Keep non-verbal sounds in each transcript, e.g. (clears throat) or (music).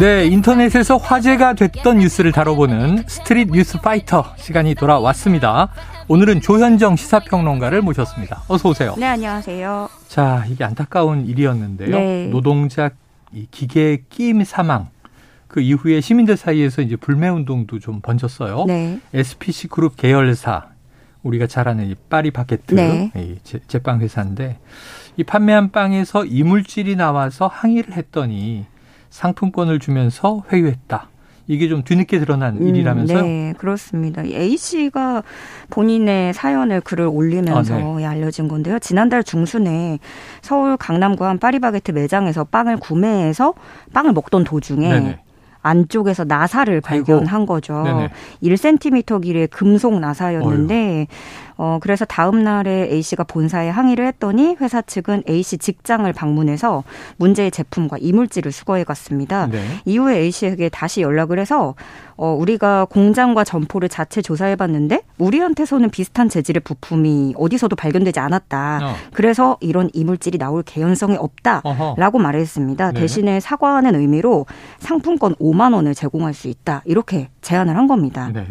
네, 인터넷에서 화제가 됐던 뉴스를 다뤄보는 스트릿 뉴스 파이터 시간이 돌아왔습니다. 오늘은 조현정 시사평론가를 모셨습니다. 어서 오세요. 네, 안녕하세요. 자, 이게 안타까운 일이었는데요. 네. 노동자 기계 끼임 사망. 그 이후에 시민들 사이에서 이제 불매 운동도 좀 번졌어요. 네. SPC 그룹 계열사 우리가 잘 아는 이 파리 바게트 네. 이 제빵 회사인데 이 판매한 빵에서 이물질이 나와서 항의를 했더니 상품권을 주면서 회유했다. 이게 좀 뒤늦게 드러난 음, 일이라면서요? 네, 그렇습니다. A 씨가 본인의 사연을 글을 올리면서 아, 네. 알려진 건데요. 지난달 중순에 서울 강남구한 파리바게트 매장에서 빵을 구매해서 빵을 먹던 도중에 네네. 안쪽에서 나사를 발견한 거죠. 네네. 1cm 길이의 금속 나사였는데 어휴. 어, 그래서 다음 날에 A씨가 본사에 항의를 했더니 회사 측은 A씨 직장을 방문해서 문제의 제품과 이물질을 수거해 갔습니다. 네. 이후에 A씨에게 다시 연락을 해서 어, 우리가 공장과 점포를 자체 조사해 봤는데 우리한테서는 비슷한 재질의 부품이 어디서도 발견되지 않았다. 어. 그래서 이런 이물질이 나올 개연성이 없다라고 어허. 말했습니다. 네. 대신에 사과하는 의미로 상품권 5만 원을 제공할 수 있다. 이렇게 제안을 한 겁니다. 네.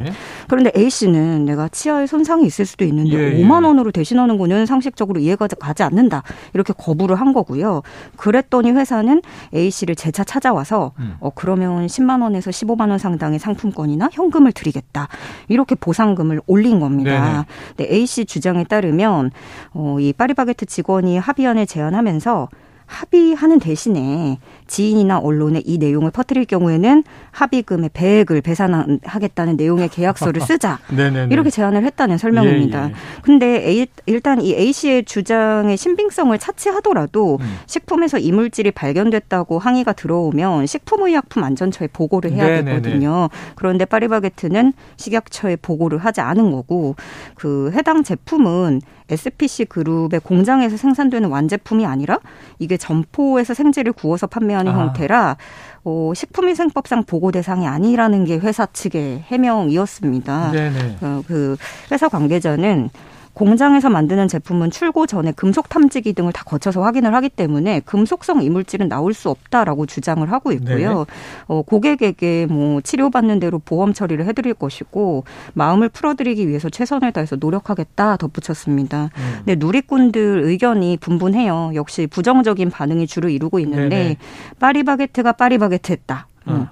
그런데 A씨는 내가 치아에 손상이 있을 수도 있는 있는데 예, 5만 예. 원으로 대신하는 거는 상식적으로 이해가 가지 않는다. 이렇게 거부를 한 거고요. 그랬더니 회사는 A 씨를 재차 찾아와서 음. 어 그러면 10만 원에서 15만 원 상당의 상품권이나 현금을 드리겠다. 이렇게 보상금을 올린 겁니다. 네 A 씨 주장에 따르면 어이 파리바게트 직원이 합의안을 제안하면서 합의하는 대신에 지인이나 언론에 이 내용을 퍼뜨릴 경우에는 합의금의 배액을 배상하겠다는 내용의 계약서를 쓰자. (laughs) 이렇게 제안을 했다는 설명입니다. 예, 예. 근데 A, 일단 이 A 씨의 주장의 신빙성을 차치하더라도 음. 식품에서 이물질이 발견됐다고 항의가 들어오면 식품의약품 안전처에 보고를 해야 네네네. 되거든요. 그런데 파리바게트는 식약처에 보고를 하지 않은 거고 그 해당 제품은 SPC 그룹의 공장에서 생산되는 완제품이 아니라 이게 점포에서 생제를 구워서 판매하는 아. 형태라 어, 식품위생법상 보고 대상이 아니라는 게 회사 측의 해명이었습니다. 네네. 어, 그 회사 관계자는 공장에서 만드는 제품은 출고 전에 금속 탐지기 등을 다 거쳐서 확인을 하기 때문에 금속성 이물질은 나올 수 없다라고 주장을 하고 있고요. 네. 어, 고객에게 뭐 치료받는 대로 보험 처리를 해드릴 것이고 마음을 풀어드리기 위해서 최선을 다해서 노력하겠다 덧붙였습니다. 음. 근데 누리꾼들 의견이 분분해요. 역시 부정적인 반응이 주를 이루고 있는데 네네. 파리바게트가 파리바게트했다. 음.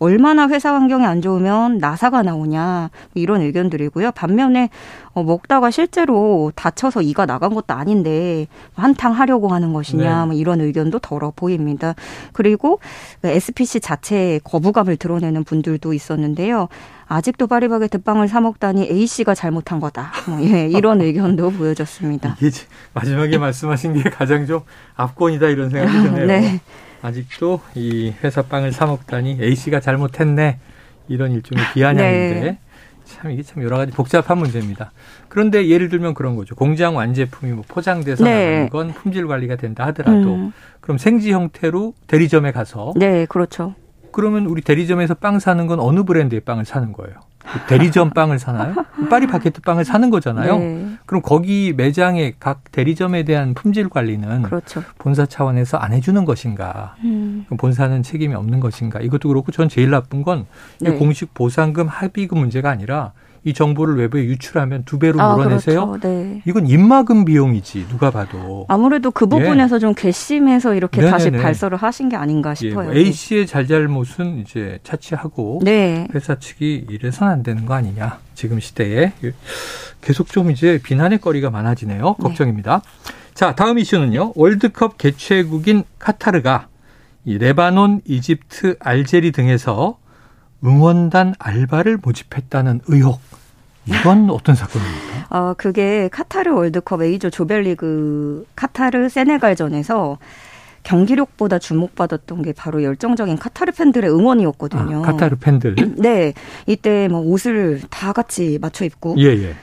음. 얼마나 회사 환경이 안 좋으면 나사가 나오냐 이런 의견들이고요. 반면에 어, 먹다가 실제로 다쳐서 이가 나간 것도 아닌데 한탕 하려고 하는 것이냐 네. 뭐 이런 의견도 덜어 보입니다. 그리고 SPC 자체의 거부감을 드러내는 분들도 있었는데요. 아직도 파리바게트 빵을 사 먹다니 A 씨가 잘못한 거다. 뭐 예, 이런 의견도 (laughs) 보여졌습니다. 이게 마지막에 말씀하신 게 가장 좀 압권이다 이런 생각이 드네요. 네. 아직도 이 회사 빵을 사 먹다니 A 씨가 잘못했네 이런 일종의 비아냥인데 네. 참 이게 참 여러 가지 복잡한 문제입니다. 그런데 예를 들면 그런 거죠. 공장 완제품이 뭐 포장돼서 네. 나가는 건 품질 관리가 된다 하더라도 음. 그럼 생지 형태로 대리점에 가서 네, 그렇죠. 그러면 우리 대리점에서 빵 사는 건 어느 브랜드의 빵을 사는 거예요? 대리점 빵을 사나요? (laughs) 파리 바게트 빵을 사는 거잖아요. 네. 그럼 거기 매장의 각 대리점에 대한 품질 관리는 그렇죠. 본사 차원에서 안 해주는 것인가? 음. 본사는 책임이 없는 것인가? 이것도 그렇고 전 제일 나쁜 건 네. 공식 보상금 합의금 문제가 아니라 이 정보를 외부에 유출하면 두 배로 아, 물어내세요. 그렇죠. 네. 이건 입막음 비용이지 누가 봐도. 아무래도 그 부분에서 예. 좀 괘씸해서 이렇게 네네네. 다시 발설을 하신 게 아닌가 싶어요. 예, 뭐 A 씨의 잘잘못은 이제 차치하고 네. 회사 측이 이래선 안 되는 거 아니냐. 지금 시대에 계속 좀 이제 비난의 거리가 많아지네요. 네. 걱정입니다. 네. 자, 다음 이슈는요. 월드컵 개최국인 카타르가 이 레바논, 이집트, 알제리 등에서 응원단 알바를 모집했다는 의혹. 이건 (laughs) 어떤 사건입니까? 어, 그게 카타르 월드컵 A조 조별리그 카타르 세네갈전에서 경기력보다 주목받았던 게 바로 열정적인 카타르 팬들의 응원이었거든요. 아, 카타르 팬들? (clears throat) 네. 이때 뭐 옷을 다 같이 맞춰 입고. 예, 예.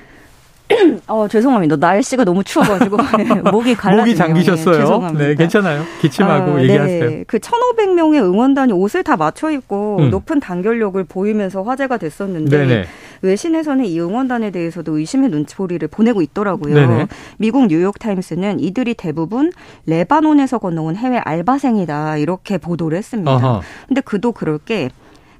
(clears throat) 어, 죄송합니다. 날씨가 너무 추워가지고 (laughs) 목이 갈라 목이 잠기셨어요. 죄송합니다. 네, 괜찮아요. 기침하고 아, 네. 얘기하세요. 네. 그 1,500명의 응원단이 옷을 다 맞춰 입고 음. 높은 단결력을 보이면서 화제가 됐었는데 네네. 외신에서는 이 응원단에 대해서도 의심의 눈초리를 보내고 있더라고요. 네네. 미국 뉴욕 타임스는 이들이 대부분 레바논에서 건너온 해외 알바생이다 이렇게 보도를 했습니다. 아하. 근데 그도 그럴 게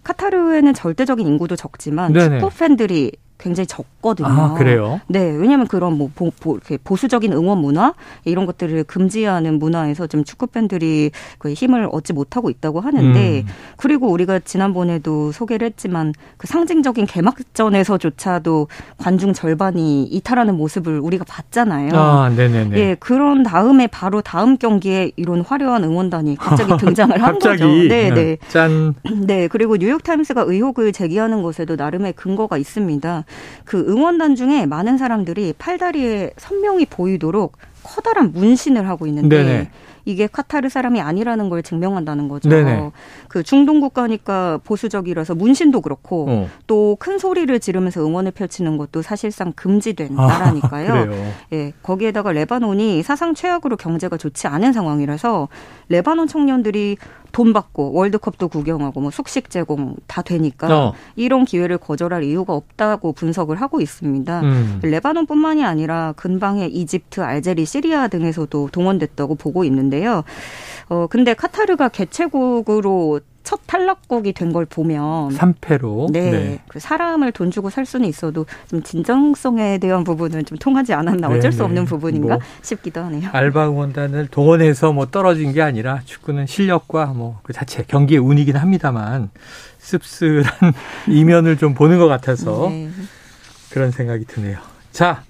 카타르에는 절대적인 인구도 적지만 네네. 축구 팬들이 굉장히 적거든요. 아, 그래요? 네, 왜냐하면 그런 뭐 보, 보, 이렇게 보수적인 응원 문화 이런 것들을 금지하는 문화에서 좀 축구 팬들이 그 힘을 얻지 못하고 있다고 하는데 음. 그리고 우리가 지난번에도 소개를 했지만 그 상징적인 개막전에서조차도 관중 절반이 이탈하는 모습을 우리가 봤잖아요. 아, 네네네. 예, 그런 다음에 바로 다음 경기에 이런 화려한 응원단이 갑자기 (laughs) 등장을 한 갑자기. 거죠. 네, 네. 짠. 네, 그리고 뉴욕 타임스가 의혹을 제기하는 것에도 나름의 근거가 있습니다. 그 응원단 중에 많은 사람들이 팔다리에 선명히 보이도록 커다란 문신을 하고 있는데 네네. 이게 카타르 사람이 아니라는 걸 증명한다는 거죠. 네네. 그 중동 국가니까 보수적이라서 문신도 그렇고 어. 또 큰 소리를 지르면서 응원을 펼치는 것도 사실상 금지된 아, 나라니까요. (laughs) 예, 거기에다가 레바논이 사상 최악으로 경제가 좋지 않은 상황이라서 레바논 청년들이 돈 받고 월드컵도 구경하고 뭐 숙식 제공 다 되니까 어. 이런 기회를 거절할 이유가 없다고 분석을 하고 있습니다. 음. 레바논뿐만이 아니라 근방의 이집트, 알제리, 시리아 등에서도 동원됐다고 보고 있는데요. 어 근데 카타르가 개최국으로 첫 탈락국이 된 걸 보면 3패로 네, 네. 그 사람을 돈 주고 살 수는 있어도 좀 진정성에 대한 부분은 좀 통하지 않았나 어쩔 수 네, 없는 네. 부분인가 뭐 싶기도 하네요. 알바 응원단을 동원해서 뭐 떨어진 게 아니라 축구는 실력과 뭐 그 자체 경기의 운이긴 합니다만 씁쓸한 (laughs) 이면을 좀 보는 것 같아서 네. 그런 생각이 드네요. 자,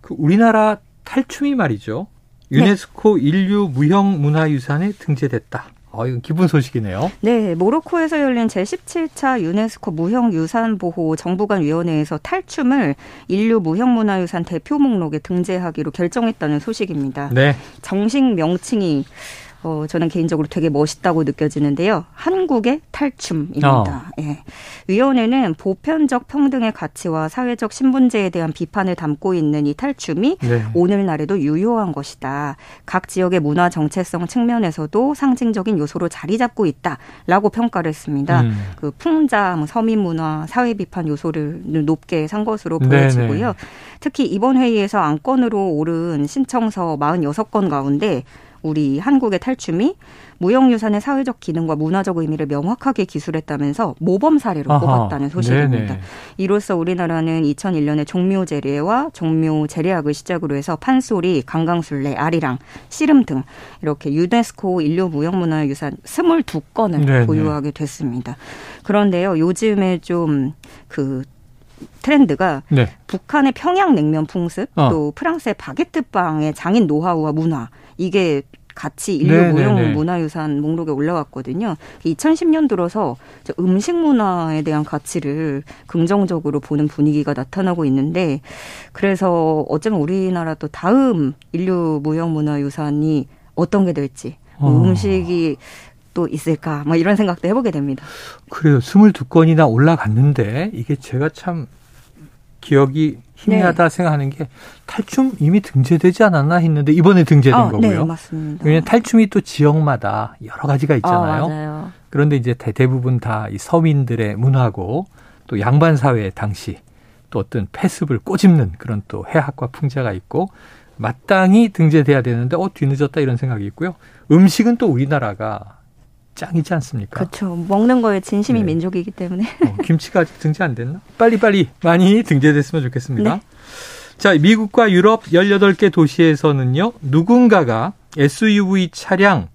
그 우리나라 탈춤이 말이죠. 유네스코 네. 인류 무형 문화유산에 등재됐다. 어, 이건 기쁜 소식이네요. 네, 모로코에서 열린 제17차 유네스코 무형유산보호 정부간위원회에서 탈춤을 인류 무형문화유산 대표 목록에 등재하기로 결정했다는 소식입니다. 네. 정식 명칭이 어, 저는 개인적으로 되게 멋있다고 느껴지는데요. 한국의 탈춤입니다. 어. 예. 위원회는 보편적 평등의 가치와 사회적 신분제에 대한 비판을 담고 있는 이 탈춤이 네. 오늘날에도 유효한 것이다. 각 지역의 문화 정체성 측면에서도 상징적인 요소로 자리 잡고 있다라고 평가를 했습니다. 음. 그 풍자, 뭐 서민 문화, 사회 비판 요소를 높게 산 것으로 보여지고요. 네네. 특히 이번 회의에서 안건으로 오른 신청서 46건 가운데 우리 한국의 탈춤이 무형유산의 사회적 기능과 문화적 의미를 명확하게 기술했다면서 모범 사례로 아하, 뽑았다는 소식입니다. 네네. 이로써 우리나라는 2001년에 종묘 제례와 종묘 제례학을 시작으로 해서 판소리, 강강술래, 아리랑, 씨름 등 이렇게 유네스코 인류 무형문화유산 22건을 네네. 보유하게 됐습니다. 그런데요, 요즘에 좀그 트렌드가 네. 북한의 평양 냉면 풍습, 어. 또 프랑스의 바게트 빵의 장인 노하우와 문화 이게 같이 인류 네, 네, 무형 네. 문화유산 목록에 올라왔거든요. 2010년 들어서 음식 문화에 대한 가치를 긍정적으로 보는 분위기가 나타나고 있는데 그래서 어쩌면 우리나라도 다음 인류 무형 문화유산이 어떤 게 될지 뭐 어. 음식이 또 있을까 뭐 이런 생각도 해보게 됩니다. 그래요. 22건이나 올라갔는데 이게 제가 참 기억이 희미하다 네. 생각하는 게 탈춤 이미 등재되지 않았나 했는데 이번에 등재된 어, 거고요. 네, 맞습니다. 왜냐하면 탈춤이 또 지역마다 여러 가지가 있잖아요. 어, 그런데 이제 대부분 다 이 서민들의 문화고 또 양반 사회 당시 또 어떤 패습을 꼬집는 그런 또 해학과 풍자가 있고 마땅히 등재돼야 되는데 어 뒤늦었다 이런 생각이 있고요. 음식은 또 우리나라가 짱이지 않습니까? 그렇죠. 먹는 거에 진심이 네. 민족이기 때문에. 어, 김치가 아직 등재 안 됐나? 빨리빨리 많이 등재됐으면 좋겠습니다. 네. 자, 미국과 유럽 18개 도시에서는요, 누군가가 SUV 차량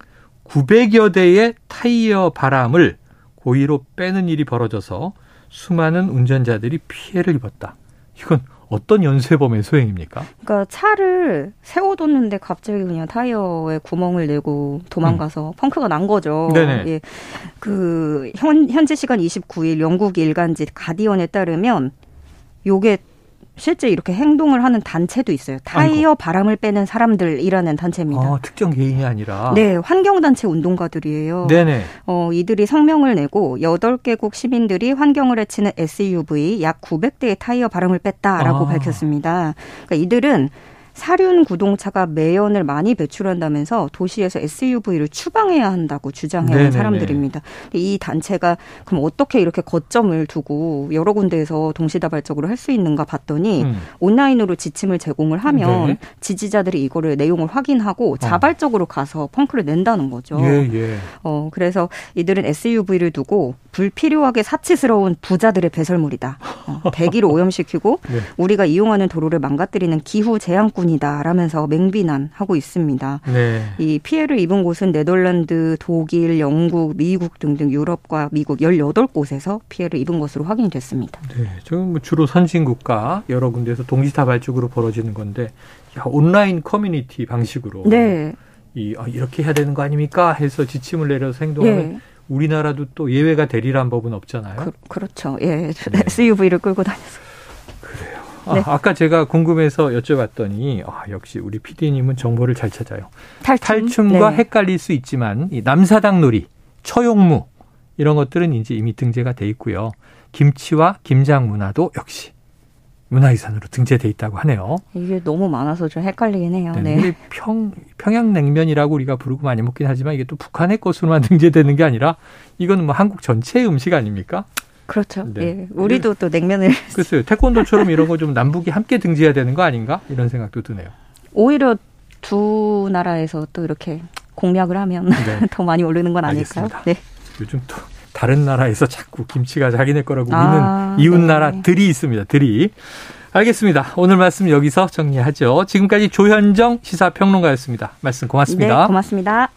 900여 대의 타이어 바람을 고의로 빼는 일이 벌어져서 수많은 운전자들이 피해를 입었다. 이건 어떤 연쇄범의 소행입니까? 그러니까 차를 세워뒀는데 갑자기 그냥 타이어에 구멍을 내고 도망가서 음. 펑크가 난 거죠. 네네. 예. 그 현, 현지 시간 29일 영국 일간지 가디언에 따르면 요게 실제 이렇게 행동을 하는 단체도 있어요. 타이어 아이고. 바람을 빼는 사람들이라는 단체입니다. 아, 특정 개인이 아니라. 네, 환경단체 운동가들이에요. 네네. 어, 이들이 성명을 내고 8개국 시민들이 환경을 해치는 SUV 약 900대의 타이어 바람을 뺐다라고 아. 밝혔습니다. 그러니까 이들은 사륜 구동차가 매연을 많이 배출한다면서 도시에서 SUV를 추방해야 한다고 주장해온 사람들입니다. 이 단체가 그럼 어떻게 이렇게 거점을 두고 여러 군데에서 동시다발적으로 할 수 있는가 봤더니 음. 온라인으로 지침을 제공을 하면 네. 지지자들이 이거를 내용을 확인하고 어. 자발적으로 가서 펑크를 낸다는 거죠. 예, 예. 어, 그래서 이들은 SUV를 두고 불필요하게 사치스러운 부자들의 배설물이다. 어, 대기를 오염시키고 (laughs) 네. 우리가 이용하는 도로를 망가뜨리는 기후 재앙꾼이다라면서 맹비난하고 있습니다. 네. 이 피해를 입은 곳은 네덜란드, 독일, 영국, 미국 등등 유럽과 미국 18곳에서 피해를 입은 것으로 확인됐습니다. 네, 지금 뭐 주로 선진 국가 여러 군데에서 동시다발적으로 벌어지는 건데 야, 온라인 커뮤니티 방식으로 네. 이 아, 이렇게 해야 되는 거 아닙니까? 해서 지침을 내려서 행동하면 네. 우리나라도 또 예외가 되리란 법은 없잖아요. 그, 렇죠 예. 네. (laughs) SUV를 끌고 다녀서. 그래요. 아, 네. 아, 까 제가 궁금해서 여쭤봤더니 아, 역시 우리 PD님은 정보를 잘 찾아요. 탈춤? 과 네. 헷갈릴 수 있지만 이 남사당 놀이, 처용무 이런 것들은 이제 이미 등재가 돼 있고요. 김치와 김장 문화도 역시 문화유산으로 등재돼 있다고 하네요. 이게 너무 많아서 좀 헷갈리긴 해요. 네. 네. 평 평양냉면이라고 우리가 부르고 많이 먹긴 하지만 이게 또 북한의 것으로만 (laughs) 등재되는 게 아니라 이건 뭐 한국 전체의 음식 아닙니까? 그렇죠. 네. 예. 우리도 또 냉면을 (laughs) 글쎄요. 태권도처럼 이런 거 좀 남북이 함께 등재해야 되는 거 아닌가? 이런 생각도 드네요. 오히려 두 나라에서 또 이렇게 공략을 하면 네. (laughs) 더 많이 오르는 건 아닐까요? 알겠습니다. 네. 요즘 또 다른 나라에서 (laughs) 자꾸 김치가 자기네 거라고 아, 믿는 이웃 네. 나라들이 있습니다. 들이. 알겠습니다. 오늘 말씀 여기서 정리하죠. 지금까지 조현정 시사평론가였습니다. 말씀 고맙습니다. 네, 고맙습니다.